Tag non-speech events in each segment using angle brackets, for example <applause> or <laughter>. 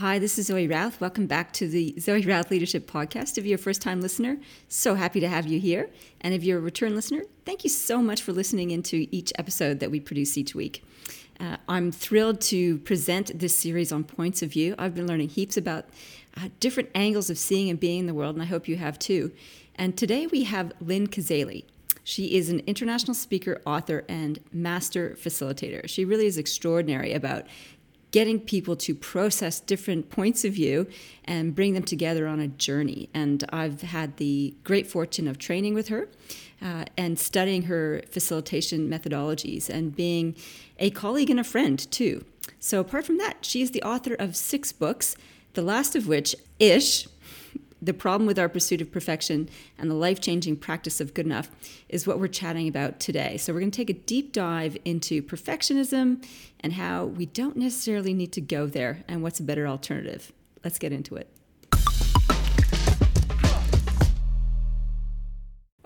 Hi, this is Zoe Routh. Welcome back to the Zoe Routh Leadership Podcast. If you're a first time listener, so happy to have you here. And if you're a return listener, thank you so much for listening into each episode that we produce each week. Uh, I'm thrilled to present this series on points of view. I've been learning heaps about uh, different angles of seeing and being in the world, and I hope you have too. And today we have Lynne Cazaly. She is an international speaker, author, and master facilitator. She really is extraordinary about getting people to process different points of view and bring them together on a journey. And I've had the great fortune of training with her uh, and studying her facilitation methodologies and being a colleague and a friend too. So, apart from that, she is the author of six books, the last of which, Ish, the problem with our pursuit of perfection and the life changing practice of good enough is what we're chatting about today. So, we're going to take a deep dive into perfectionism and how we don't necessarily need to go there and what's a better alternative. Let's get into it.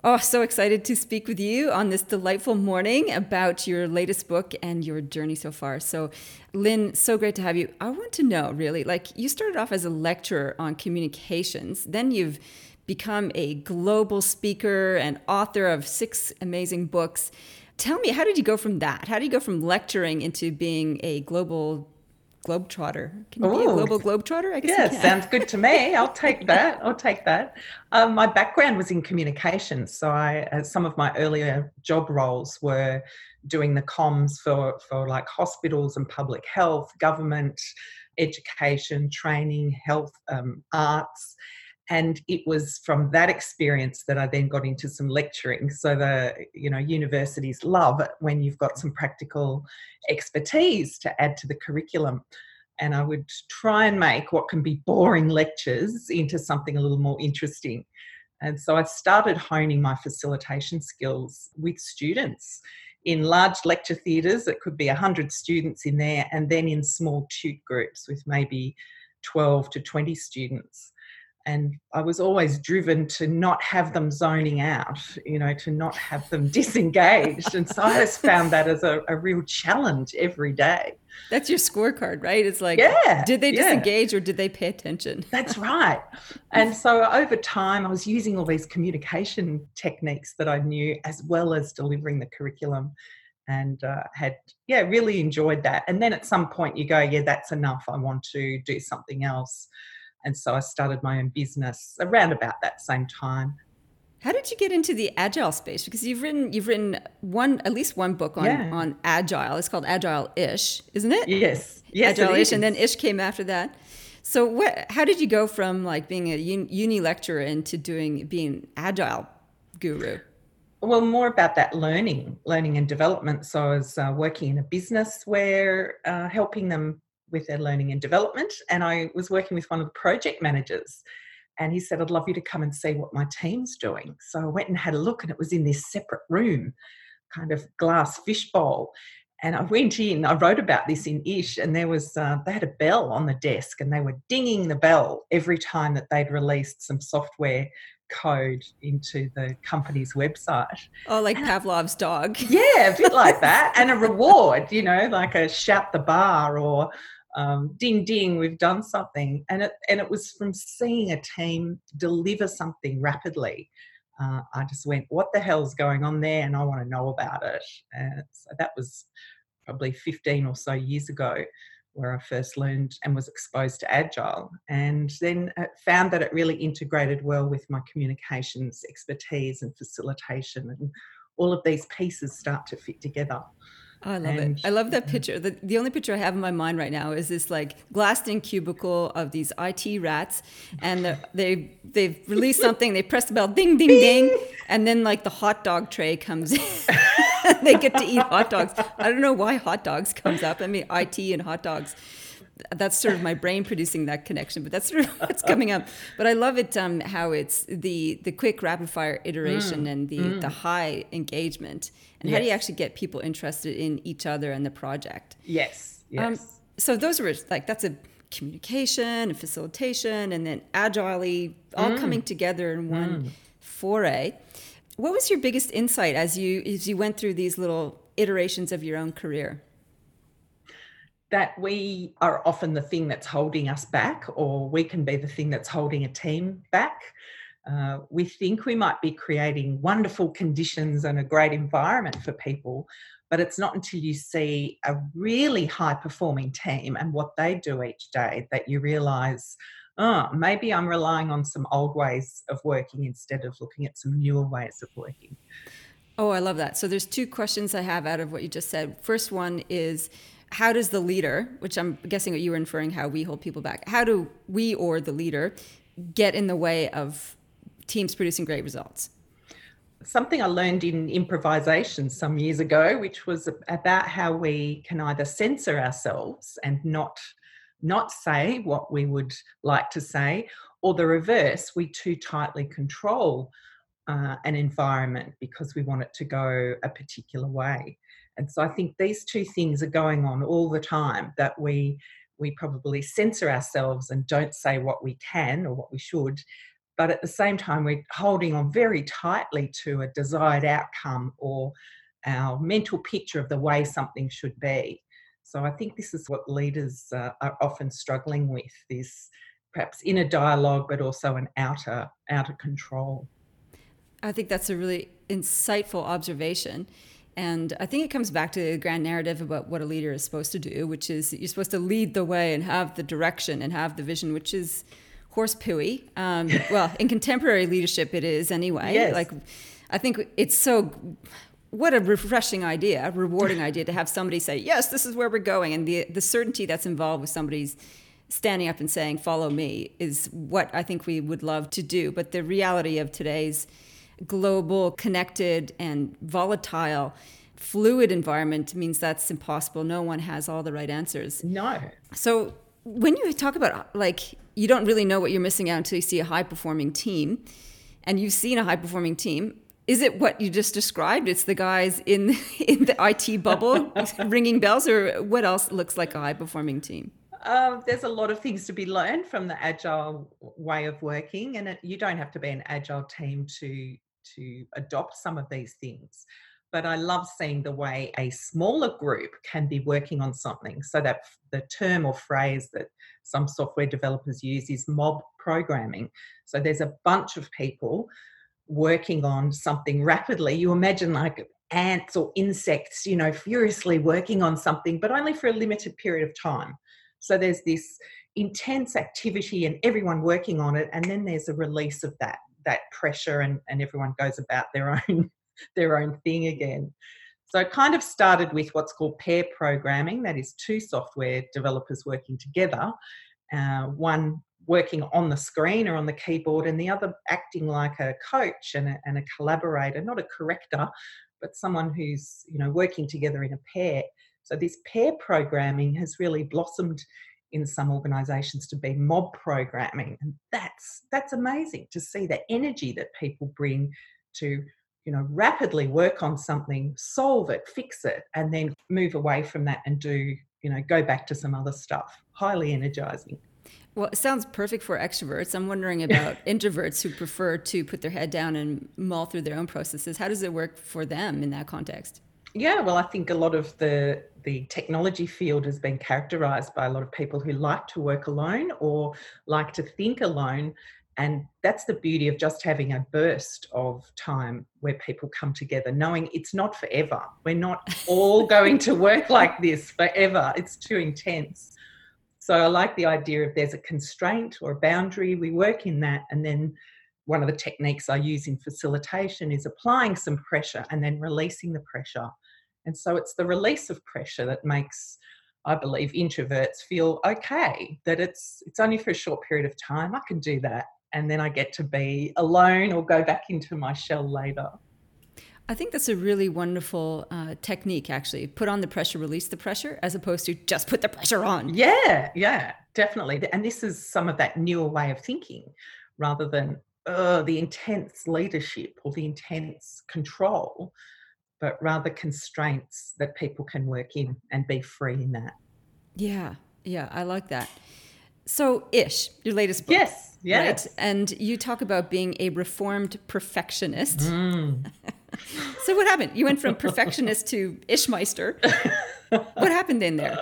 Oh, so excited to speak with you on this delightful morning about your latest book and your journey so far. So, Lynne, so great to have you. I want to know really, like, you started off as a lecturer on communications, then you've become a global speaker and author of six amazing books. Tell me, how did you go from that? How do you go from lecturing into being a global globetrotter. Can you Ooh. be a global globetrotter? I guess. Yeah, sounds good to me. <laughs> I'll take that. I'll take that. Um, my background was in communications, so I uh, some of my earlier job roles were doing the comms for for like hospitals and public health, government, education, training, health, um, arts. And it was from that experience that I then got into some lecturing. So the you know universities love it when you've got some practical expertise to add to the curriculum. And I would try and make what can be boring lectures into something a little more interesting. And so I started honing my facilitation skills with students in large lecture theatres. It could be 100 students in there, and then in small tute groups with maybe 12 to 20 students and I was always driven to not have them zoning out, you know, to not have them <laughs> disengaged. and so I just found that as a, a, real challenge every day. That's your scorecard, right? It's like, yeah, did they disengage yeah. or did they pay attention? That's right. And <laughs> so over time, I was using all these communication techniques that I knew as well as delivering the curriculum and uh, had yeah really enjoyed that and then at some point you go yeah that's enough i want to do something else and so I started my own business around about that same time. How did you get into the agile space? Because you've written you've written one at least one book on yeah. on agile. It's called Agile Ish, isn't it? Yes, yes, Agile Ish, and then Ish came after that. So what? How did you go from like being a uni lecturer into doing being agile guru? Well, more about that learning, learning and development. So I was uh, working in a business where uh, helping them with their learning and development. And I was working with one of the project managers. And he said, I'd love you to come and see what my team's doing. So I went and had a look, and it was in this separate room, kind of glass fishbowl. And I went in, I wrote about this in Ish, and there was, uh, they had a bell on the desk, and they were dinging the bell every time that they'd released some software code into the company's website. Oh, like and Pavlov's dog. Yeah, a bit like <laughs> that. And a reward, you know, like a shout the bar or um, ding ding we've done something. And it and it was from seeing a team deliver something rapidly. Uh, i just went what the hell's going on there? And i want to know about it. And so that was probably 15 or so years ago where i first learned and was exposed to agile. And then found that it really integrated well with my communications expertise and facilitation and all of these pieces start to fit together Oh, I love and, it. I love that picture. The, the only picture I have in my mind right now is this like glassed in cubicle of these IT rats, and they they've released <laughs> something. They press the bell, ding, ding, ding, ding, and then like the hot dog tray comes in. <laughs> they get to eat hot dogs. I don't know why hot dogs comes up. I mean, IT and hot dogs that's sort of my brain producing that connection, but that's sort of <laughs> what's coming up. But I love it um, how it's the the quick rapid fire iteration mm. and the mm. the high engagement, and yes. how do you actually get people interested in each other and the project? Yes, um, yes. Um, so those were like that's a communication and facilitation, and then agilely all mm. coming together in one mm. foray. What was your biggest insight as you as you went through these little iterations of your own career? That we are often the thing that's holding us back, or we can be the thing that's holding a team back. Uh, we think we might be creating wonderful conditions and a great environment for people, but it's not until you see a really high performing team and what they do each day that you realize, oh, maybe I'm relying on some old ways of working instead of looking at some newer ways of working. Oh, I love that. So there's two questions I have out of what you just said. First one is how does the leader, which I'm guessing what you were inferring how we hold people back, how do we or the leader get in the way of teams producing great results? Something I learned in improvisation some years ago, which was about how we can either censor ourselves and not not say what we would like to say, or the reverse, we too tightly control uh, an environment because we want it to go a particular way. And so I think these two things are going on all the time that we we probably censor ourselves and don't say what we can or what we should, but at the same time we're holding on very tightly to a desired outcome or our mental picture of the way something should be. So I think this is what leaders uh, are often struggling with this perhaps inner dialogue but also an outer outer control. I think that's a really insightful observation. And I think it comes back to the grand narrative about what a leader is supposed to do, which is you're supposed to lead the way and have the direction and have the vision, which is horse pooey. Um, <laughs> well, in contemporary leadership, it is anyway. Yes. Like, I think it's so. What a refreshing idea, a rewarding <laughs> idea to have somebody say, "Yes, this is where we're going," and the the certainty that's involved with somebody's standing up and saying, "Follow me," is what I think we would love to do. But the reality of today's global, connected, and volatile, fluid environment means that's impossible. No one has all the right answers. No. So when you talk about like you don't really know what you're missing out until you see a high performing team, and you've seen a high performing team. Is it what you just described? It's the guys in <laughs> in the IT bubble <laughs> ringing bells, or what else looks like a high performing team? Uh, there's a lot of things to be learned from the agile way of working, and it, you don't have to be an agile team to to adopt some of these things. But I love seeing the way a smaller group can be working on something. So that the term or phrase that some software developers use is mob programming. So there's a bunch of people working on something rapidly. You imagine like ants or insects, you know, furiously working on something, but only for a limited period of time. So there's this intense activity and everyone working on it, and then there's a release of that that pressure and, and everyone goes about their <laughs> own their own thing again. So kind of started with what's called pair programming, that is two software developers working together, uh, one working on the screen or on the keyboard, and the other acting like a coach and a, and a collaborator, not a corrector, but someone who's you know working together in a pair. So this pair programming has really blossomed in some organizations to be mob programming and that's that's amazing to see the energy that people bring to you know rapidly work on something solve it fix it and then move away from that and do you know go back to some other stuff highly energizing well, it sounds perfect for extroverts. I'm wondering <laughs> about introverts who prefer to put their head down and mull through their own processes. How does it work for them in that context? Yeah, well, I think a lot of the the technology field has been characterized by a lot of people who like to work alone or like to think alone. And that's the beauty of just having a burst of time where people come together, knowing it's not forever. We're not all <laughs> going to work like this forever. It's too intense. So I like the idea of there's a constraint or a boundary, we work in that, and then one of the techniques I use in facilitation is applying some pressure and then releasing the pressure. And so it's the release of pressure that makes, I believe, introverts feel okay, that it's it's only for a short period of time. I can do that. And then I get to be alone or go back into my shell later. I think that's a really wonderful uh, technique, actually. Put on the pressure, release the pressure, as opposed to just put the pressure on. Yeah, yeah, definitely. And this is some of that newer way of thinking rather than uh, the intense leadership or the intense control, but rather constraints that people can work in and be free in that. Yeah, yeah, I like that. So, Ish, your latest book. Yes, yes. Right? And you talk about being a reformed perfectionist. Mm. <laughs> so, what happened? You went from perfectionist to Ishmeister. <laughs> what happened in there?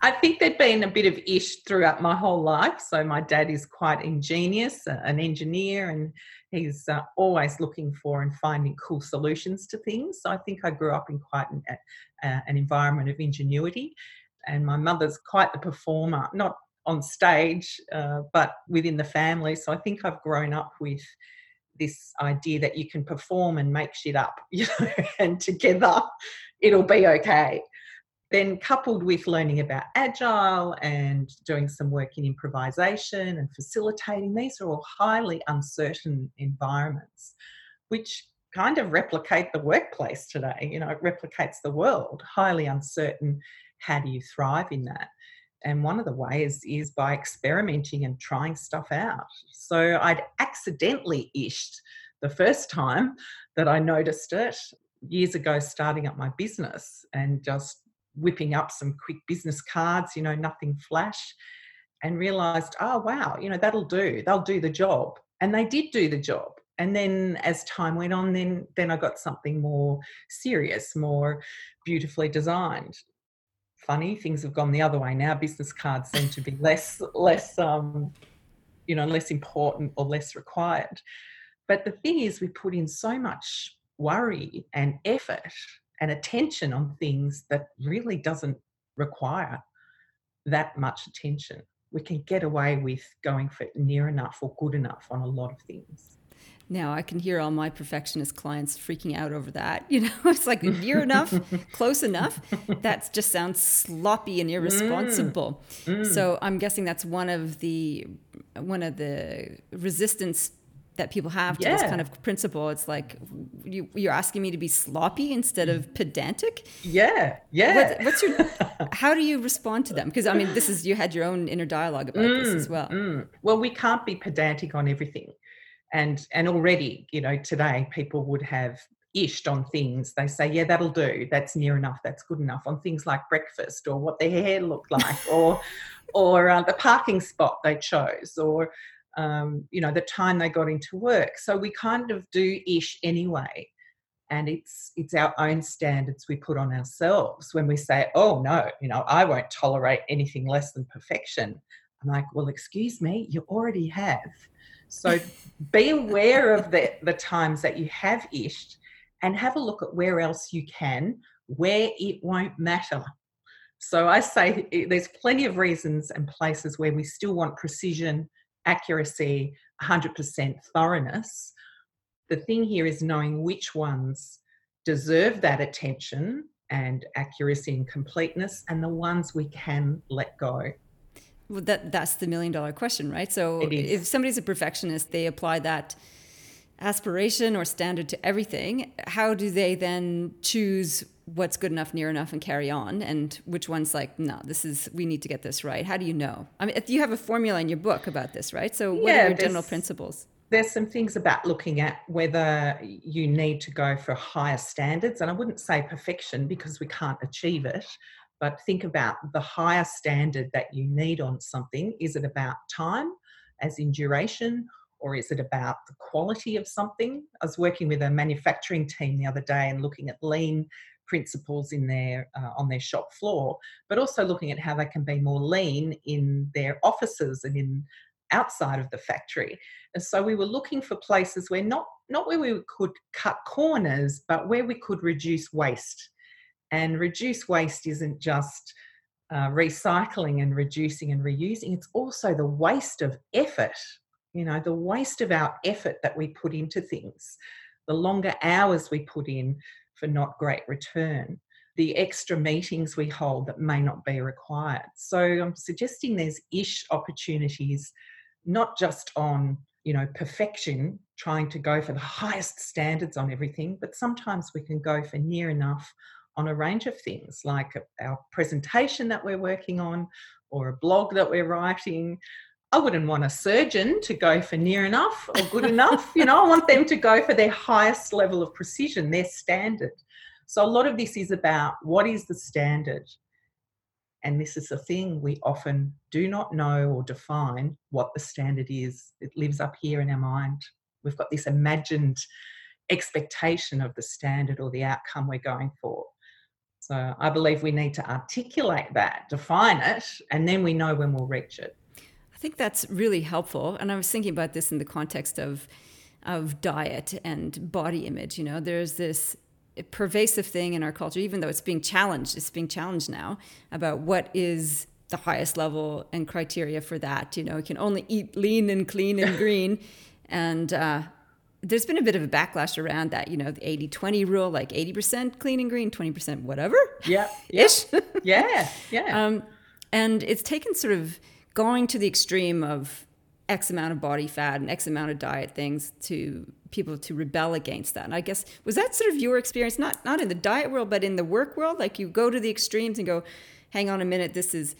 I think there'd been a bit of ish throughout my whole life. So my dad is quite ingenious, an engineer, and he's uh, always looking for and finding cool solutions to things. So I think I grew up in quite an, uh, an environment of ingenuity. And my mother's quite the performer, not on stage, uh, but within the family. So I think I've grown up with this idea that you can perform and make shit up, <laughs> you know, and together it'll be okay. Then, coupled with learning about agile and doing some work in improvisation and facilitating, these are all highly uncertain environments, which kind of replicate the workplace today. You know, it replicates the world, highly uncertain. How do you thrive in that? And one of the ways is by experimenting and trying stuff out. So I'd accidentally ished the first time that I noticed it years ago, starting up my business and just whipping up some quick business cards, you know, nothing flash, and realized, oh, wow, you know, that'll do. They'll do the job. And they did do the job. And then as time went on, then then I got something more serious, more beautifully designed funny. Things have gone the other way now. Business cards seem to be <laughs> less, less, um, you know, less important or less required. But the thing is, we put in so much worry and effort and attention on things that really doesn't require that much attention. We can get away with going for near enough or good enough on a lot of things. Now I can hear all my perfectionist clients freaking out over that. <laughs> You know, it's like near enough, <laughs> close enough. That just sounds sloppy and irresponsible. Mm. Mm. So I'm guessing that's one of the one of the resistance that people have to yeah. this kind of principle. It's like you, are asking me to be sloppy instead of pedantic. Yeah, yeah. What, what's your? <laughs> how do you respond to them? Because I mean, this is you had your own inner dialogue about mm, this as well. Mm. Well, we can't be pedantic on everything and and already you know today people would have ished on things they say yeah that'll do that's near enough that's good enough on things like breakfast or what their hair looked like or <laughs> or uh, the parking spot they chose or um, you know the time they got into work. So we kind of do ish anyway and it's it's our own standards we put on ourselves when we say oh no you know i won't tolerate anything less than perfection. I'm like well excuse me you already have. So <laughs> be aware of the, the times that you have ished and have a look at where else you can, where it won't matter. So I say eh, there's plenty of reasons and places where we still want precision, accuracy, 100% thoroughness. The thing here is knowing which ones deserve that attention and accuracy and completeness, and the ones we can let go. Well, that that's the million dollar question, right? So if somebody's a perfectionist, they apply that aspiration or standard to everything. How do they then choose what's good enough, near enough, and carry on, and which one's like, no, this is we need to get this right? How do you know? I mean, you have a formula in your book about this, right? So what yeah, are your general principles? There's some things about looking at whether you need to go for higher standards, and I wouldn't say perfection because we can't achieve it but think about the higher standard that you need on something. Is it about time, as in duration, or is it about the quality of something? I was working with a manufacturing team the other day and looking at lean principles in their uh, on their shop floor, but also looking at how they can be more lean in their offices and in outside of the factory. And so we were looking for places where not not where we could cut corners, but where we could reduce waste and reduce waste isn't just uh, recycling and reducing and reusing, it's also the waste of effort, you know, the waste of our effort that we put into things, the longer hours we put in for not great return, the extra meetings we hold that may not be required. So I'm suggesting there's ish opportunities, not just on you know perfection trying to go for the highest standards on everything but sometimes we can go for near enough on a range of things like our presentation that we're working on or a blog that we're writing. I wouldn't want a surgeon to go for near enough or good enough. You know, I want them to go for their highest level of precision, their standard. So a lot of this is about what is the standard? And this is the thing we often do not know or define what the standard is. It lives up here in our mind. We've got this imagined expectation of the standard or the outcome we're going for. So I believe we need to articulate that, define it, and then we know when we'll reach it. I think that's really helpful. And I was thinking about this in the context of of diet and body image. You know, there's this pervasive thing in our culture, even though it's being challenged, it's being challenged now about what is the highest level and criteria for that. You know, you can only eat lean and clean and <laughs> green. and uh, there's been a bit of a backlash around that, you know, the 80 20 rule, like 80% clean and green, 20% whatever. Yeah. <laughs> Ish. yeah. Yeah. Um, and it's taken sort of going to the extreme of X amount of body fat and X amount of diet things to people to rebel against that. And I guess was that sort of your experience, not not in the diet world, but in the work world? Like you go to the extremes and go, hang on a minute, this is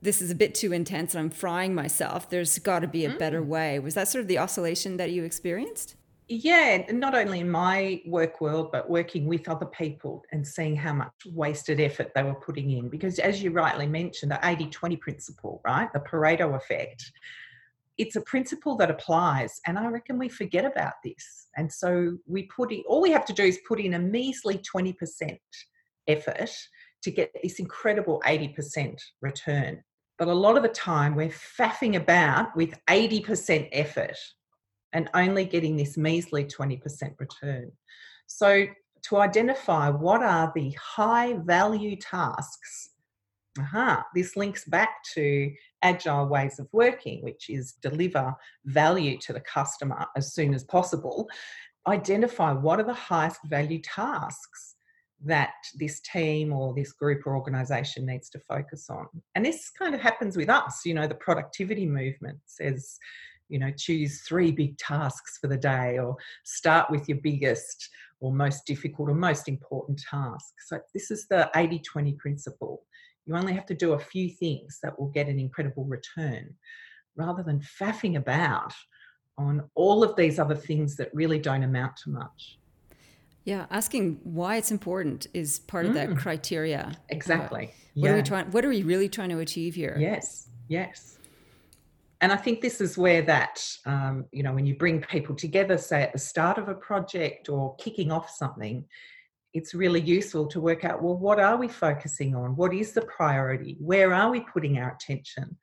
this is a bit too intense and I'm frying myself. There's got to be a better mm. way. Was that sort of the oscillation that you experienced? Yeah, not only in my work world, but working with other people and seeing how much wasted effort they were putting in. Because as you rightly mentioned, the 80 20 principle, right? The Pareto effect it's a principle that applies and i reckon we forget about this and so we put in all we have to do is put in a measly 20% effort to get this incredible 80% return but a lot of the time we're faffing about with 80% effort and only getting this measly 20% return so to identify what are the high value tasks aha, this links back to agile ways of working, which is deliver value to the customer as soon as possible. Identify what are the highest value tasks that this team or this group or organization needs to focus on. And this kind of happens with us, you know, the productivity movement says, you know, choose three big tasks for the day or start with your biggest or most difficult or most important task. So this is the 80 20 principle. You only have to do a few things that will get an incredible return rather than faffing about on all of these other things that really don't amount to much. Yeah, asking why it's important is part of that mm. criteria. Exactly. Uh, what yeah. are we trying what are we really trying to achieve here? Yes. Yes. And I think this is where that, um, you know, when you bring people together, say at the start of a project or kicking off something, it's really useful to work out well, what are we focusing on? What is the priority? Where are we putting our attention?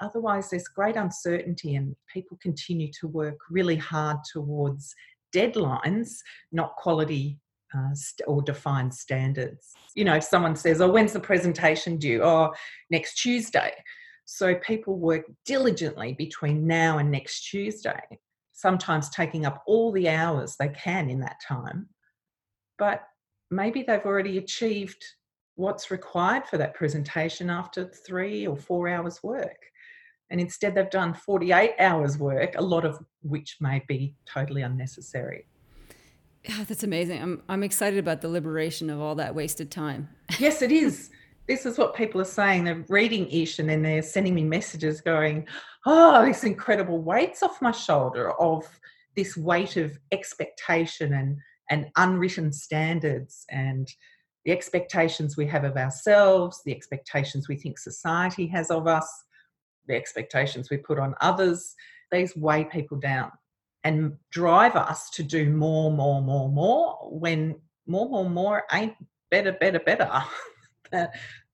Otherwise, there's great uncertainty, and people continue to work really hard towards deadlines, not quality uh, or defined standards. You know, if someone says, Oh, when's the presentation due? Oh, next Tuesday. So people work diligently between now and next Tuesday, sometimes taking up all the hours they can in that time. But maybe they've already achieved what's required for that presentation after three or four hours work. And instead, they've done 48 hours work, a lot of which may be totally unnecessary. Yeah, that's amazing. I'm, I'm excited about the liberation of all that wasted time. yes, it is. <laughs> This is what people are saying. They're reading Ish and then they're sending me messages going, Oh, this incredible weight's off my shoulder of this weight of expectation and and unwritten standards and the expectations we have of ourselves, the expectations we think society has of us, the expectations we put on others, these weigh people down and drive us to do more, more, more, more when more, more, more ain't better, better, better. <laughs>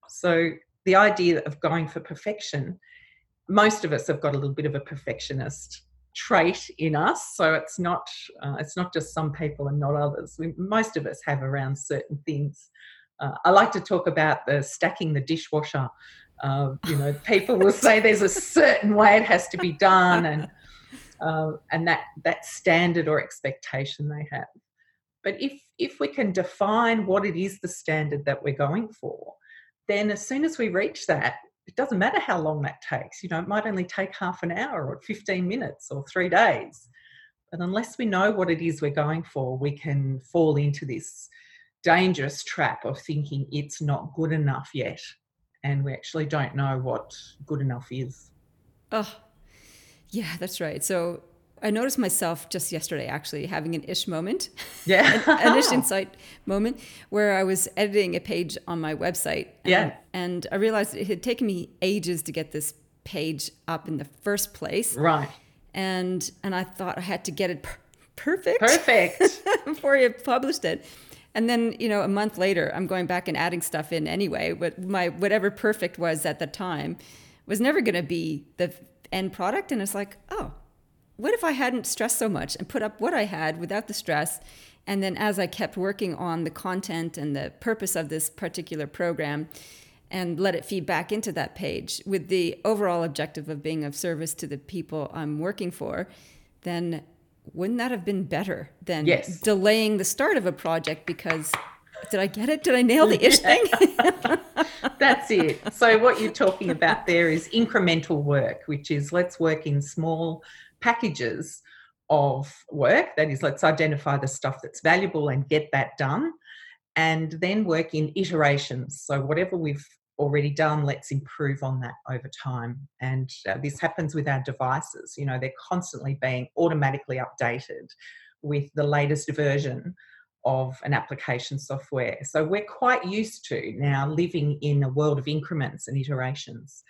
so the idea of going for perfection, most of us have got a little bit of a perfectionist trait in us so it's not uh, it's not just some people and not others. We, most of us have around certain things. Uh, i like to talk about the stacking the dishwasher uh, you know people will say there's a certain way it has to be done and uh, and that that standard or expectation they have. But if if we can define what it is the standard that we're going for then as soon as we reach that it doesn't matter how long that takes. You know, it might only take half an hour or 15 minutes or three days. But unless we know what it is we're going for, we can fall into this dangerous trap of thinking it's not good enough yet. And we actually don't know what good enough is. Oh, yeah, that's right. So I noticed myself just yesterday actually having an ish moment. Yeah. <laughs> an, an, ish <laughs> insight moment where I was editing a page on my website. And, yeah. Um, and I realized it had taken me ages to get this page up in the first place. Right. And and I thought I had to get it per- perfect. Perfect. <laughs> before I published it. And then, you know, a month later, I'm going back and adding stuff in anyway. But my whatever perfect was at the time was never going to be the end product. And it's like, oh, what if I hadn't stressed so much and put up what I had without the stress? And then as I kept working on the content and the purpose of this particular program, and let it feed back into that page with the overall objective of being of service to the people I'm working for, then wouldn't that have been better than yes. delaying the start of a project because did I get it? Did I nail the ish thing? <laughs> That's it. So what you're talking about there is incremental work, which is let's work in small packages of work. That is, let's identify the stuff that's valuable and get that done. And then work in iterations. So, whatever we've already done, let's improve on that over time. And uh, this happens with our devices. You know, they're constantly being automatically updated with the latest version of an application software. So we're quite used to now living in a world of increments and iterations.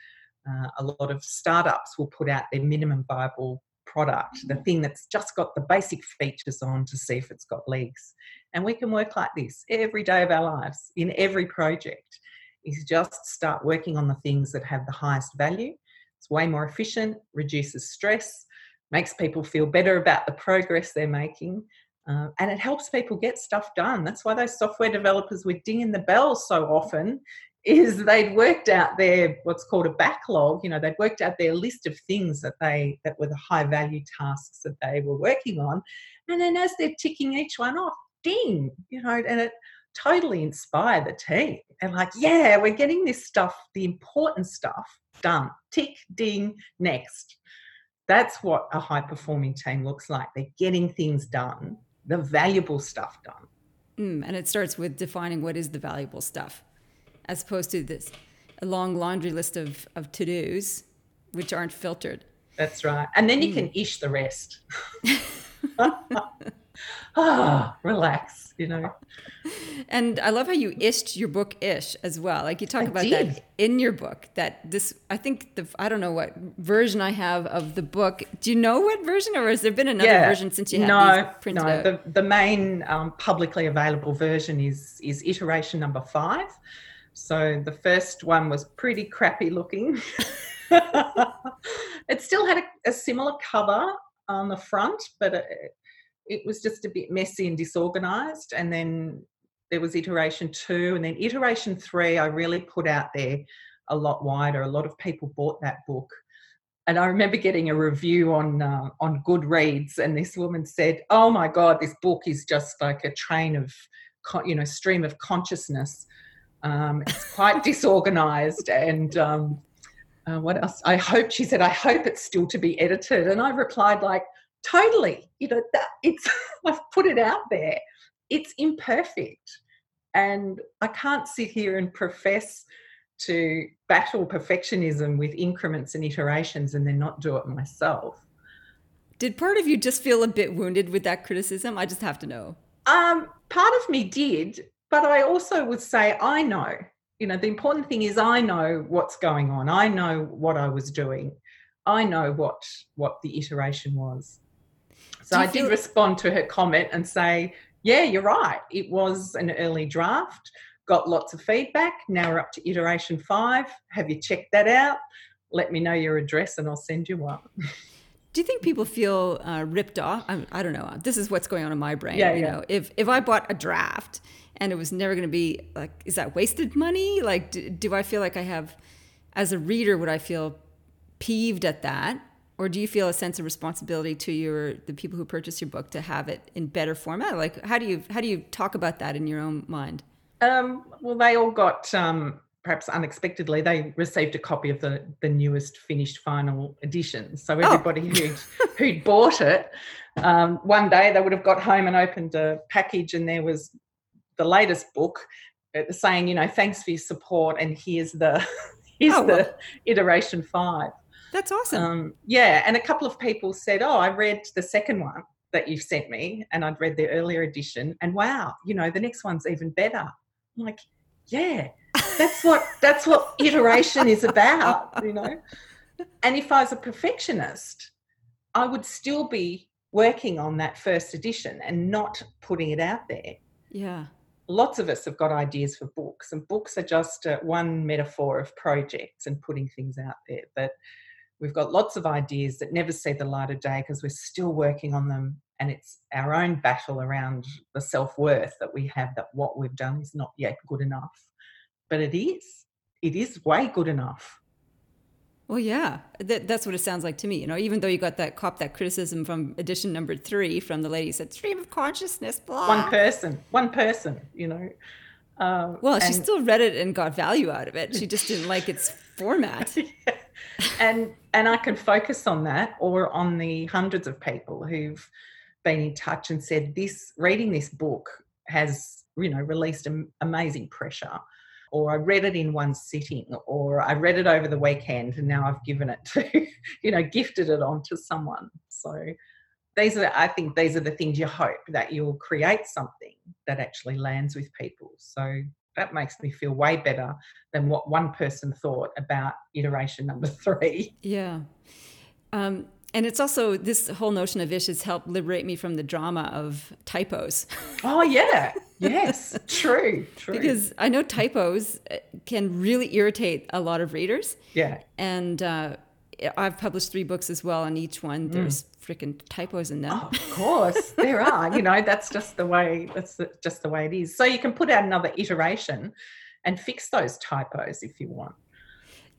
Uh, a lot of startups will put out their minimum viable product, the thing that's just got the basic features on to see if it's got legs. And we can work like this every day of our lives in every project. Is just start working on the things that have the highest value. It's way more efficient, reduces stress, makes people feel better about the progress they're making, uh, and it helps people get stuff done. That's why those software developers were dinging the bell so often is they'd worked out their what's called a backlog you know they'd worked out their list of things that they that were the high value tasks that they were working on. And then as they're ticking each one off ding you know and it totally inspired the team. And like yeah we're getting this stuff the important stuff done. Tick ding next. That's what a high performing team looks like. They're getting things done the valuable stuff done. Mm, and it starts with defining what is the valuable stuff as opposed to this a long laundry list of, of to-dos which aren't filtered that's right and then you mm. can ish the rest <laughs> <laughs> ah relax you know and i love how you ished your book ish as well like you talk I about did. that in your book that this i think the i don't know what version i have of the book do you know what version or has there been another yeah. version since you had no, these printed no. out? the, the main um, publicly available version is is iteration number five so the first one was pretty crappy looking. <laughs> it still had a, a, similar cover on the front, but it, it was just a bit messy and disorganized. And then there was iteration two, and then iteration three, I really put out there a lot wider. A lot of people bought that book. And I remember getting a review on uh, on Goodreads, and this woman said, "Oh my God, this book is just like a train of, you know, stream of consciousness." Um, it's quite disorganized and um, uh, what else? I hope she said, I hope it's still to be edited. And I replied like, totally. You know, that it's <laughs> I've put it out there. It's imperfect. And I can't sit here and profess to battle perfectionism with increments and iterations and then not do it myself. Did part of you just feel a bit wounded with that criticism? I just have to know. Um, part of me did, but I also would say, I know, you know, the important thing is I know what's going on. I know what I was doing. I know what what the iteration was. So I did respond to her comment and say, yeah, you're right. It was an early draft, got lots of feedback. Now we're up to iteration five. Have you checked that out? Let me know your address and I'll send you one. <laughs> Do you think people feel uh, ripped off? I, I, don't know. This is what's going on in my brain. Yeah, you yeah. know, if if I bought a draft and it was never going to be like, is that wasted money? Like, do, do I feel like I have, as a reader, would I feel peeved at that, or do you feel a sense of responsibility to your the people who purchase your book to have it in better format? Like, how do you how do you talk about that in your own mind? Um, well, they all got um, perhaps unexpectedly, they received a copy of the, the newest finished final edition. So oh. everybody oh. who'd, who'd bought it, um, one day they would have got home and opened a package and there was the latest book uh, saying, you know, thanks for your support and here's the <laughs> here's oh, the iteration five. That's awesome. Um, yeah, and a couple of people said, "Oh, I read the second one that you've sent me, and I'd read the earlier edition, and wow, you know, the next one's even better." I'm like, yeah, that's what that's what <laughs> iteration is about, you know. <laughs> And if I was a perfectionist, I would still be working on that first edition and not putting it out there. Yeah. lots of us have got ideas for books, and books are just uh, one metaphor of projects and putting things out there. But we've got lots of ideas that never see the light of day because we're still working on them. And it's our own battle around the self worth that we have that what we've done is not yet good enough. But it is. It is way good enough. Well, yeah, that, that's what it sounds like to me. You know, even though you got that cop that criticism from edition number three from the lady said stream of consciousness, blah. One person, one person, you know. Um, well, she still read it and got value out of it. She just didn't like its format. <laughs> yeah. And and I can focus on that or on the hundreds of people who've been in touch and said this reading this book has you know released amazing pressure or I read it in one sitting, or I read it over the weekend and now I've given it to, <laughs> you know, gifted it on to someone. So these are, I think, these are the things you hope that you'll create something that actually lands with people. So that makes me feel way better than what one person thought about iteration number <laughs> three. Yeah. Um, and it's also this whole notion of ish has helped liberate me from the drama of typos. <laughs> Oh yeah, yes, true, true. Because I know typos uh, can really irritate a lot of readers. Yeah, and uh, I've published three books as well, and each one mm. there's freaking typos in them. Oh, of course, there are. You know, that's just the way. That's just the way it is. So you can put out another iteration and fix those typos if you want.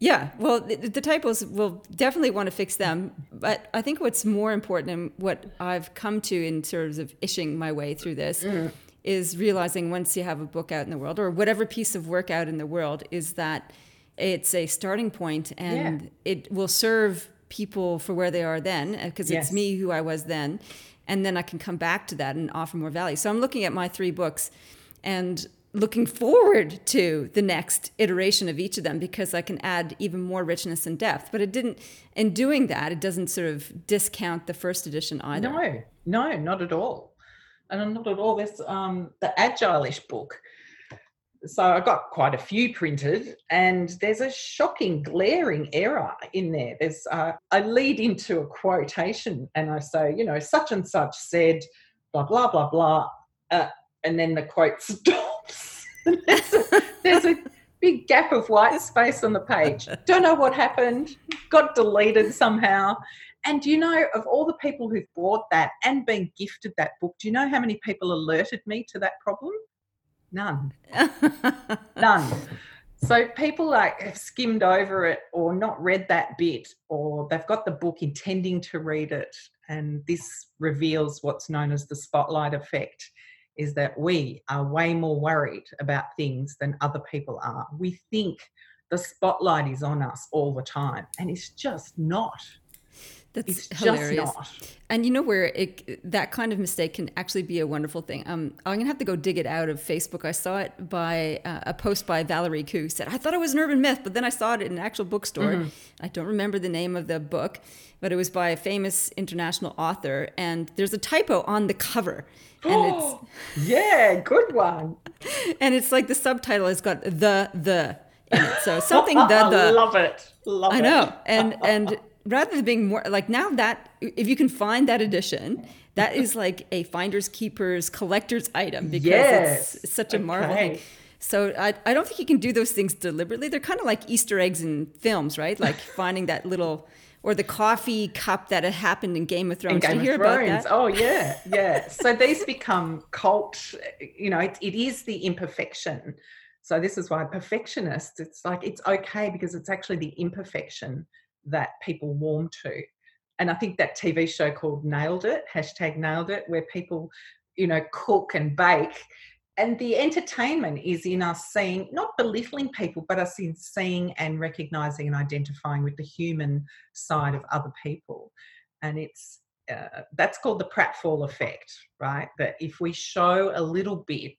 Yeah, well, the, the, typos will definitely want to fix them. But I think what's more important and what I've come to in terms of ishing my way through this mm. is realizing once you have a book out in the world or whatever piece of work out in the world is that it's a starting point and yeah. it will serve people for where they are then because uh, yes. it's me who I was then. And then I can come back to that and offer more value. So I'm looking at my three books and looking forward to the next iteration of each of them because I can add even more richness and depth. But it didn't, in doing that, it doesn't sort of discount the first edition either. No, no, not at all. And not at all. There's um, the Agile-ish book. So I got quite a few printed, and there's a shocking, glaring error in there. There's uh, I lead into a quotation, and I say, you know, such and such said, blah blah blah blah, uh, and then the quote <laughs> stops. There's, a, there's a big gap of white space on the page. Don't know what happened. Got deleted somehow. And do you know, of all the people who've bought that and been gifted that book, do you know how many people alerted me to that problem? None. <laughs> None. So people like have skimmed over it or not read that bit, or they've got the book intending to read it. And this reveals what's known as the spotlight effect is that we are way more worried about things than other people are. We think the spotlight is on us all the time, and it's just not. That's it's hilarious. And you know where it, that kind of mistake can actually be a wonderful thing. Um, I'm gonna have to go dig it out of Facebook. I saw it by uh, a post by Valerie Khoo said I thought it was an urban myth, but then I saw it in an actual bookstore. Mm-hmm. I don't remember the name of the book, but it was by a famous international author, and there's a typo on the cover and <gasps> it's yeah, good one. <laughs> And it's like the subtitle has got the the in it, so <laughs> something the the. Love it, love I know, and and <laughs> rather than being more like now that if you can find that edition, that is like a finders keepers collector's item because yes. it's such a okay. marvel thing. So I, I don't think you can do those things deliberately. They're kind of like Easter eggs in films, right? Like <laughs> finding that little or the coffee cup that had happened in Game of Thrones. In Game Did you hear of Thrones. about that? Oh yeah, yeah. so these become cult. You know, it, it is the imperfection. So this is why perfectionists. It's like it's okay because it's actually the imperfection that people warm to. And I think that TV show called Nailed It, hashtag Nailed It, where people, you know, cook and bake and the entertainment is in us seeing not belittling people but us in seeing and recognizing and identifying with the human side of other people and it's uh, that's called the pratfall effect right that if we show a little bit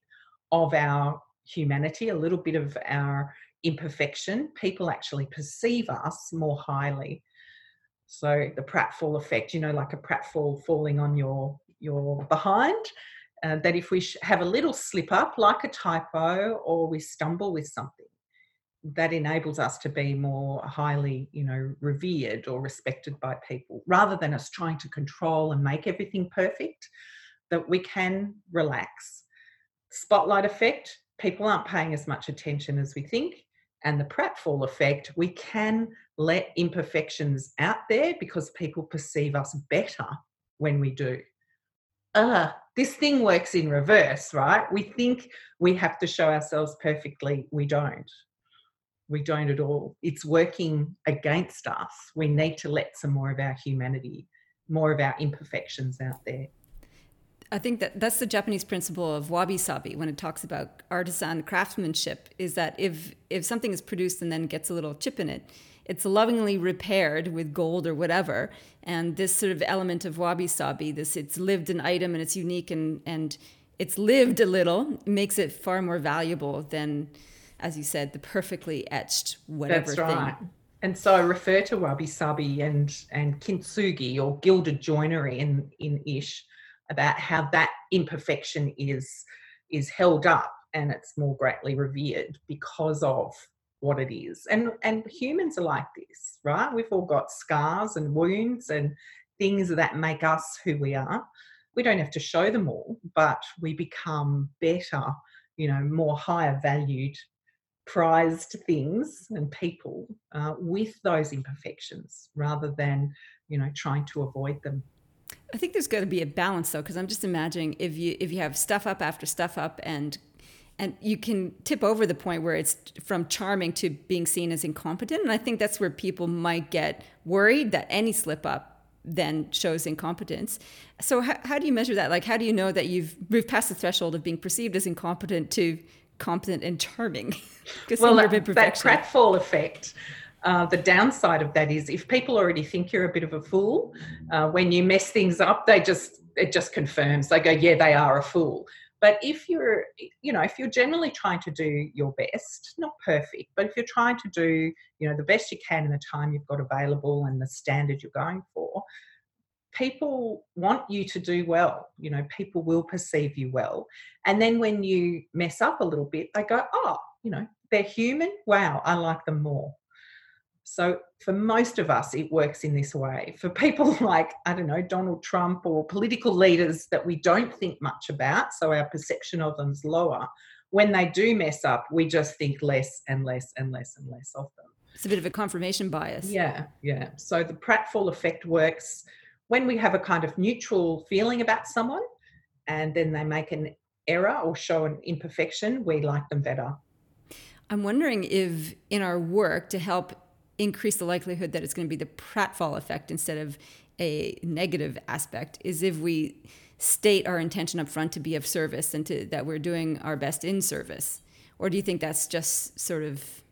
of our humanity a little bit of our imperfection people actually perceive us more highly so the pratfall effect you know like a pratfall falling on your your behind uh, that if we have a little slip up, like a typo, or we stumble with something, that enables us to be more highly, you know, revered or respected by people, rather than us trying to control and make everything perfect. That we can relax. spotlight effect, people aren't paying as much attention as we think. And the pratfall effect, we can let imperfections out there because people perceive us better when we do. Uh, this thing works in reverse, right? We think we have to show ourselves perfectly. We don't. We don't at all. It's working against us. We need to let some more of our humanity, more of our imperfections out there. I think that that's the Japanese principle of wabi sabi when it talks about artisan craftsmanship is that if if something is produced and then gets a little chip in it, it's lovingly repaired with gold or whatever. And this sort of element of wabi sabi, this it's lived an item and it's unique and and it's lived a little makes it far more valuable than, as you said, the perfectly etched whatever That's right. thing. And so I refer to wabi sabi and and kintsugi or gilded joinery in in ish about how that imperfection is is held up and it's more greatly revered because of what it is. And and humans are like this right? We've all got scars and wounds and things that make us who we are. We don't have to show them all but we become better you know more higher valued prized things and people uh, with those imperfections rather than you know trying to avoid them I think there's got to be a balance though, because I'm just imagining if you if you have stuff up after stuff up, and and you can tip over the point where it's from charming to being seen as incompetent, and I think that's where people might get worried that any slip up then shows incompetence. So how, how do you measure that? Like, how do you know that you've moved past the threshold of being perceived as incompetent to competent and charming? <laughs> well, that, that pratfall effect uh, the downside of that is if people already think you're a bit of a fool, uh, when you mess things up, they just it just confirms. They go, yeah, they are a fool. But if you're, you know, if you're generally trying to do your best, not perfect, but if you're trying to do, you know, the best you can in the time you've got available and the standard you're going for, people want you to do well. You know, people will perceive you well. And then when you mess up a little bit, they go, oh, you know, they're human. Wow, I like them more. So for most of us, it works in this way. For people <laughs> like, I don't know, Donald Trump or political leaders that we don't think much about, so our perception of them's lower, when they do mess up, we just think less and less and less and less of them. It's a bit of a confirmation bias. Yeah, yeah. So the pratfall effect works when we have a kind of neutral feeling about someone and then they make an error or show an imperfection, we like them better. I'm wondering if in our work to help increase the likelihood that it's going to be the pratfall effect instead of a negative aspect is if we state our intention up front to be of service and to that we're doing our best in service. Or do you think that's just sort of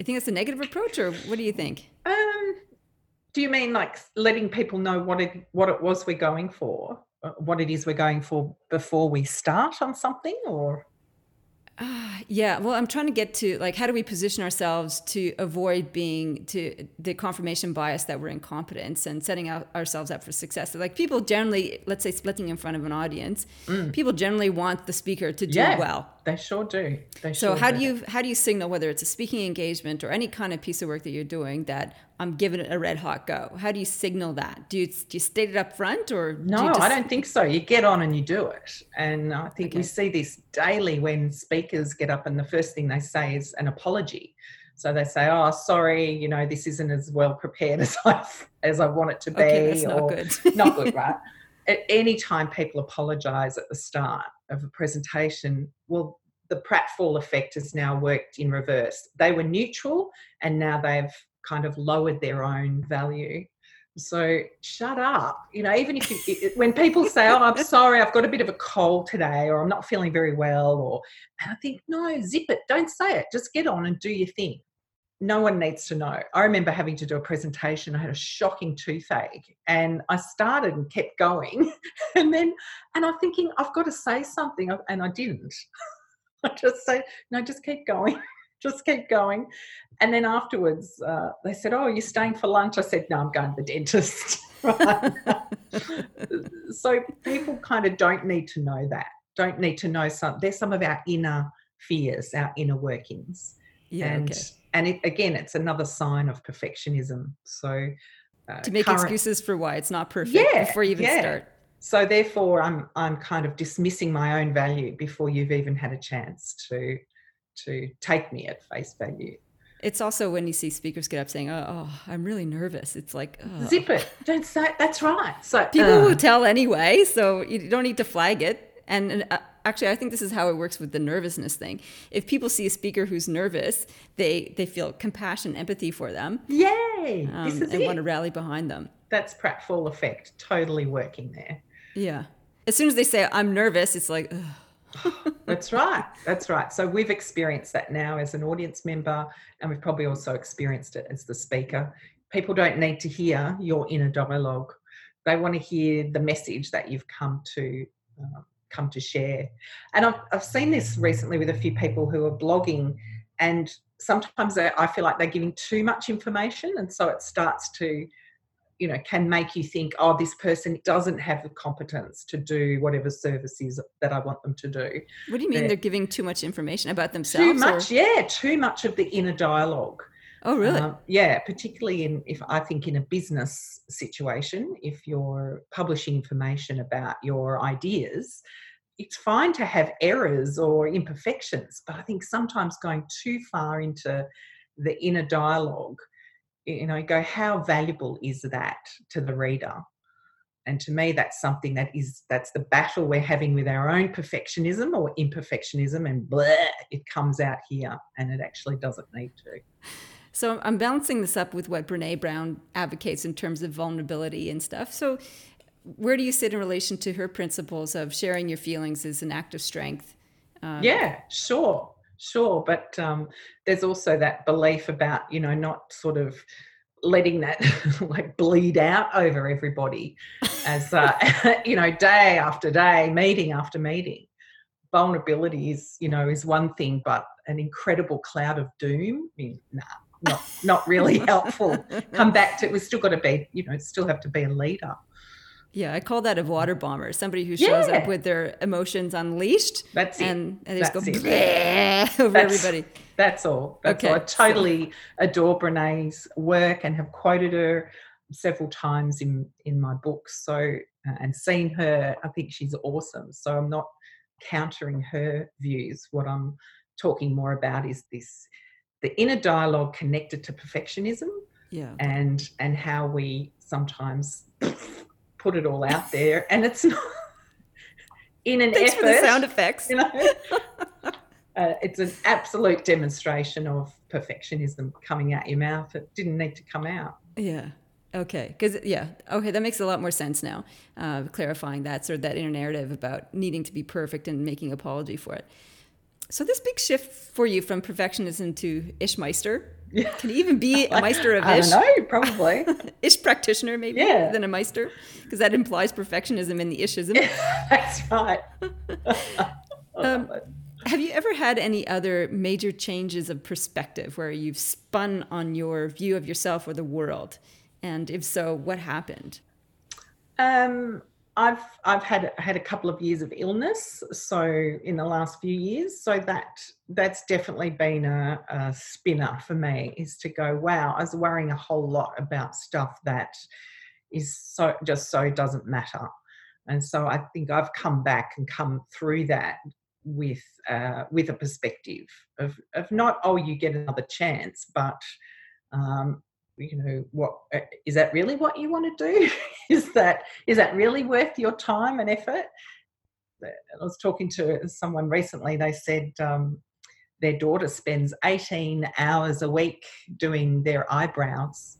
i think that's a negative approach or what do you think? Um, do you mean like letting people know what it what it was we're going for uh, what it is we're going for before we start on something or uh, yeah, well, I'm trying to get to like how do we position ourselves to avoid being to the confirmation bias that we're incompetence and setting out ourselves up for success. So, like people generally, let's say, splitting in front of an audience, mm. people generally want the speaker to do yeah, well. They sure do. They so sure how do. do you how do you signal whether it's a speaking engagement or any kind of piece of work that you're doing that I'm giving it a red hot go. How do you signal that? Do you, do you state it up front or? No, do just... I don't think so. You get on and you do it. And I think okay. we see this daily when speakers get up and the first thing they say is an apology. So they say, "Oh, sorry, you know, this isn't as well prepared <laughs> as I as I want it to be." Okay, that's not good. <laughs> not good, <laughs> right? At any time people apologise at the start of a presentation, well, the pratfall effect has now worked in reverse. They were neutral, and now they've kind of lowered their own value. So shut up. You know, even if you, when people say, "Oh, I'm sorry, I've got a bit of a cold today," or "I'm not feeling very well," or and I think, no, zip it. Don't say it. Just get on and do your thing. No one needs to know. I remember having to do a presentation. I had a shocking toothache, and I started and kept going, <laughs> and then, and I'm thinking, I've got to say something, and I didn't. <laughs> I just say, no, just keep going just keep going. And then afterwards, uh, they said, Oh, you're staying for lunch? I said, No, I'm going to the dentist. <laughs> so people kind of don't need to know that, don't need to know some, there's some of our inner fears, our inner workings. Yeah. And, okay. and it, again, it's another sign of perfectionism. So, uh, to make current, excuses for why it's not perfect yeah, before you even yeah. start. So therefore, I'm I'm kind of dismissing my own value before you've even had a chance to to take me at face value. It's also when you see speakers get up saying, "Oh, oh I'm really nervous." It's like oh. zip it. Don't say. That's right. So people uh, will tell anyway, so you don't need to flag it. And, and uh, actually, I think this is how it works with the nervousness thing. If people see a speaker who's nervous, they they feel compassion, empathy for them. Yay! Um, this is and it. want to rally behind them. That's pratfall effect. Totally working there. Yeah. As soon as they say I'm nervous, it's like. Ugh. <laughs> That's right. That's right. So we've experienced that now as an audience member, and we've probably also experienced it as the speaker. People don't need to hear your inner dialogue; they want to hear the message that you've come to uh, come to share. And I've I've seen this recently with a few people who are blogging, and sometimes I feel like they're giving too much information, and so it starts to you know can make you think oh this person doesn't have the competence to do whatever services that i want them to do what do you mean they're, they're giving too much information about themselves too much or? yeah too much of the inner dialogue oh really um, yeah particularly in if i think in a business situation if you're publishing information about your ideas it's fine to have errors or imperfections but i think sometimes going too far into the inner dialogue you know go how valuable is that to the reader? And to me that's something that is that's the battle we're having with our own perfectionism or imperfectionism and blah it comes out here and it actually doesn't need to. So i'm balancing this up with what brene brown advocates in terms of vulnerability and stuff. So where do you sit in relation to her principles of sharing your feelings as an act of strength um, yeah sure sure but um, there's also that belief about you know not sort of letting that <laughs> like bleed out over everybody as uh, <laughs> you know day after day meeting after meeting. Vulnerability is you know is one thing but an incredible cloud of doom I mean, nah not not really <laughs> helpful. Come back to it we still got to be you know still have to be a leader yeah, I call that a water bomber. Somebody who shows yeah. up with their emotions unleashed. That's and, and they just go <laughs> over that's, everybody. That's all. That's okay. all. I totally so. adore Brene's work and have quoted her several times in in my books. So uh, and seen her, I think she's awesome. So I'm not countering her views. What I'm talking more about is this the inner dialogue connected to perfectionism. Yeah. And and how we sometimes put it all out there, and it's not <laughs> in an Thanks effort. for the sound effects. You <laughs> know, uh, it's an absolute demonstration of perfectionism coming out your mouth. It didn't need to come out. Yeah. Okay. Because yeah. Okay, that makes a lot more sense now. Uh, clarifying that sort of that inner narrative about needing to be perfect and making apology for it. So this big shift for you from perfectionism to Ishmeister yeah. Can even be <laughs> a Meister of Ish? I don't know, probably. <laughs> ish practitioner, maybe, yeah. than a Meister, because that implies perfectionism in the Ishism. <laughs> That's right. um, have you ever had any other major changes of perspective where you've spun on your view of yourself or the world? And if so, what happened? Um, I've I've had had a couple of years of illness, so in the last few years, so that that's definitely been a, a, spinner for me. Is to go, wow, I was worrying a whole lot about stuff that is so just so doesn't matter, and so I think I've come back and come through that with uh, with a perspective of of not oh you get another chance, but um, you know what uh, that really what you want to do? <laughs> Is that is that really worth your time and effort? I was talking to someone recently they said um, their daughter spends 18 hours a week doing their eyebrows.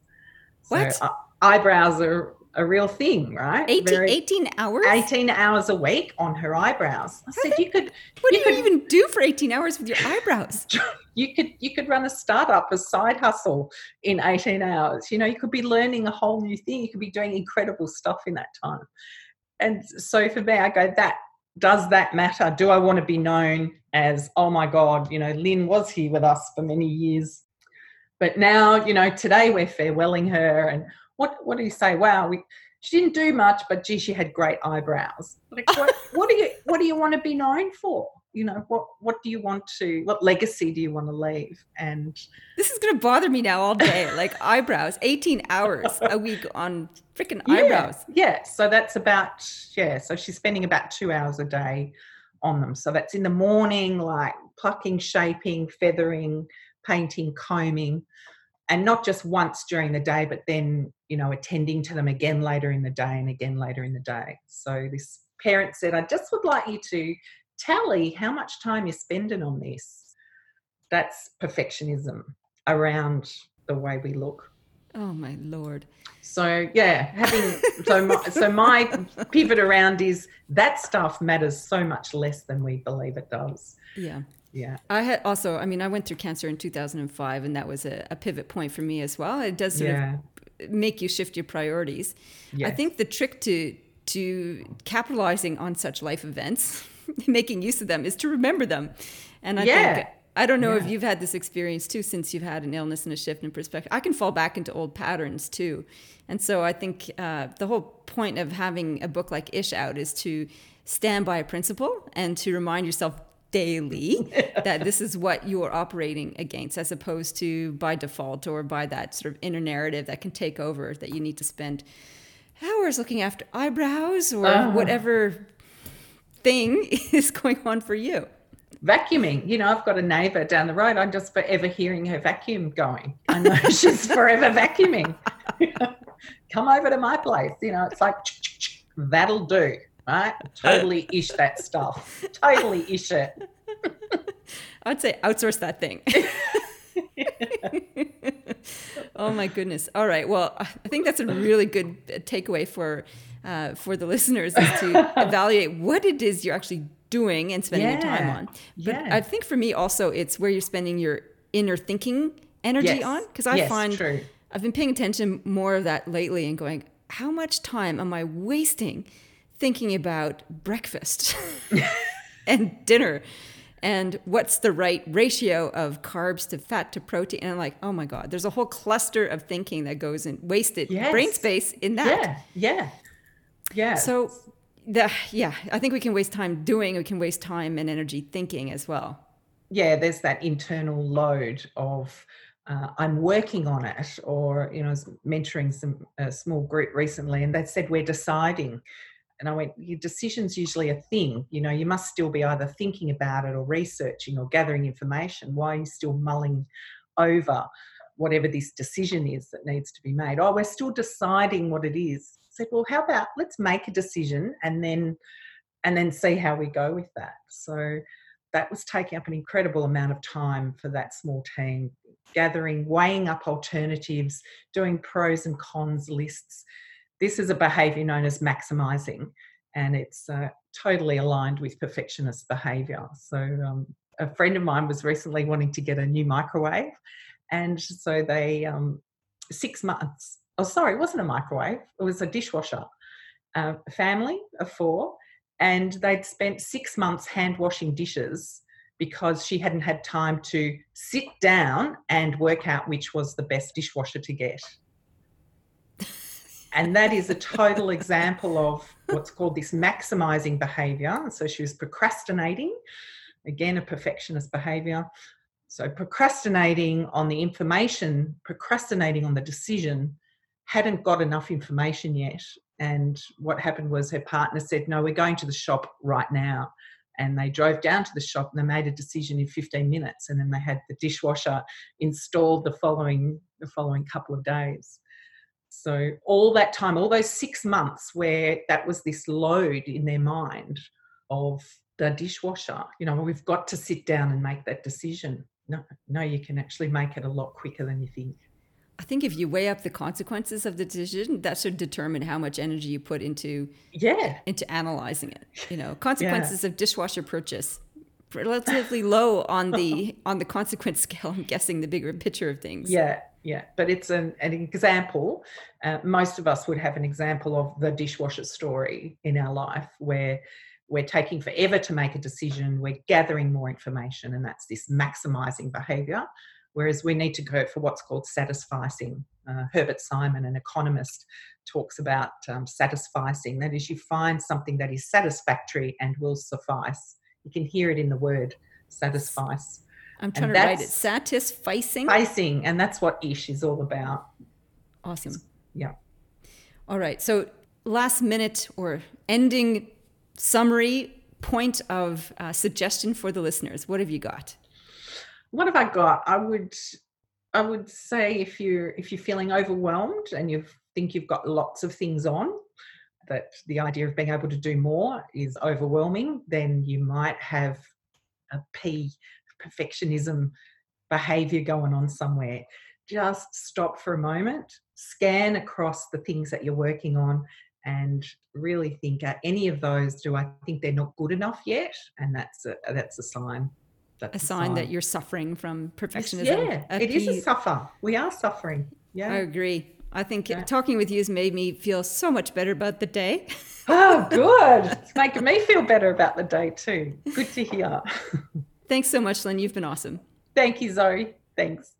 What? uh, eyebrows are a real thing, right? 18, Very, 18 hours? 18 hours a week on her eyebrows. I said you could What you do you even do for 18 hours with your eyebrows? <laughs> You could you could run a startup, a side hustle in 18 hours. You know, you could be learning a whole new thing. You could be doing incredible stuff in that time. And so for me, I go, that does that matter? Do I want to be known as, oh my God, you know, Lynne was here with us for many years. But now, you know, today we're farewelling her and what what do you say? Wow, we she didn't do much, but gee, she had great eyebrows. Like, <laughs> what, what do you what do you want to be known for? you know what what do you want to what legacy do you want to leave and this is going to bother me now all day <laughs> like eyebrows 18 hours a week on freaking yeah, eyebrows yeah so that's about yeah so she's spending about two hours a day on them so that's in the morning like plucking shaping feathering painting combing and not just once during the day but then you know attending to them again later in the day and again later in the day so this parent said i just would like you to tally how much time you're spending on this. That's perfectionism around the way we look. Oh my lord. So yeah, having so my, so my pivot around is that stuff matters so much less than we believe it does. Yeah. Yeah. I had also, I mean, I went through cancer in 2005 and that was a, a pivot point for me as well. It does sort yeah. of make you shift your priorities. Yes. I think the trick to to capitalizing on such life events <laughs> making use of them is to remember them. And I yeah. think I don't know yeah. if you've had this experience too since you've had an illness and a shift in perspective. I can fall back into old patterns too. And so I think uh, the whole point of having a book like Ish out is to stand by a principle and to remind yourself daily <laughs> that this is what you're operating against as opposed to by default or by that sort of inner narrative that can take over that you need to spend hours looking after eyebrows or uh. whatever thing <laughs> is going on for you? Vacuuming. You know, I've got a neighbour down the road. I'm just forever hearing her vacuum going. I know <laughs> she's forever vacuuming. Come over to my place. You know, it's like that'll do, right? Totally ish that stuff. Totally ish it. <laughs> I'd say outsource that thing. <laughs> oh my goodness. All right. Well, I think that's a really good takeaway for uh, for the listeners is to <laughs> evaluate what it is you're actually doing and spending yeah. your time on. But yeah. I think for me also it's where you're spending your inner thinking energy yes. on because I yes, find true. I've been paying attention more of that lately and going how much time am I wasting thinking about breakfast <laughs> and dinner and what's the right ratio of carbs to fat to protein and I'm like oh my god there's a whole cluster of thinking that goes in wasted yes. brain space in that yeah yeah yeah. So the yeah, I think we can waste time doing, we can waste time and energy thinking as well. Yeah, there's that internal load of uh, I'm working on it, or you know, I was mentoring some a small group recently, and they said we're deciding. And I went, your decision's usually a thing. You know, you must still be either thinking about it or researching or gathering information. Why are you still mulling over whatever this decision is that needs to be made? Oh, we're still deciding what it is I said, well, how about let's make a decision and then and then see how we go with that. So that was taking up an incredible amount of time for that small team, gathering, weighing up alternatives, doing pros and cons lists. This is a behavior known as maximizing, and it's uh, totally aligned with perfectionist behavior. So, um, a friend of mine was recently wanting to get a new microwave, and so they, um, six months oh, sorry, it wasn't a microwave, it was a dishwasher. Uh, family of four, and they'd spent six months hand washing dishes because she hadn't had time to sit down and work out which was the best dishwasher to get. And that is a total example of what's called this maximizing behavior. So she was procrastinating, again, a perfectionist behavior. So procrastinating on the information, procrastinating on the decision hadn't got enough information yet. And what happened was her partner said, No, we're going to the shop right now. And they drove down to the shop and they made a decision in 15 minutes. And then they had the dishwasher installed the following the following couple of days. So all that time, all those six months where that was this load in their mind of the dishwasher, you know, we've got to sit down and make that decision. No, no, you can actually make it a lot quicker than you think. I think if you weigh up the consequences of the decision, that should determine how much energy you put into yeah into analyzing it. You know, <laughs> consequences yeah. of dishwasher purchase relatively low on the <laughs> on the consequence scale. I'm guessing the bigger picture of things. Yeah, yeah, but it's an an example. Uh, most of us would have an example of the dishwasher story in our life where we're taking forever to make a decision. We're gathering more information, and that's this maximizing behavior whereas we need to go for what's called satisficing. Uh, Herbert Simon, an economist, talks about um, satisficing. That is, you find something that is satisfactory and will suffice. You can hear it in the word satisfice. I'm trying and to write it. Satisficing. Facing, and that's what ish is all about. Awesome. Yeah. All right. So, last minute or ending summary point of uh, suggestion for the listeners. What have you got? What have I got? I would, I would say if you're if you're feeling overwhelmed and you think you've got lots of things on, that the idea of being able to do more is overwhelming, then you might have a P perfectionism behavior going on somewhere. Just stop for a moment, scan across the things that you're working on, and really think are any of those do I think they're not good enough yet? And that's a that's a sign. That's a, sign, sign that you're suffering from perfectionism. yeah, a it is a suffer. We are suffering. Yeah, I agree. I think yeah. talking with you has made me feel so much better about the day. oh, good. <laughs> It's making me feel better about the day too. Good to hear. <laughs> Thanks so much, Lynne. You've been awesome. Thank you, Zoe. Thanks.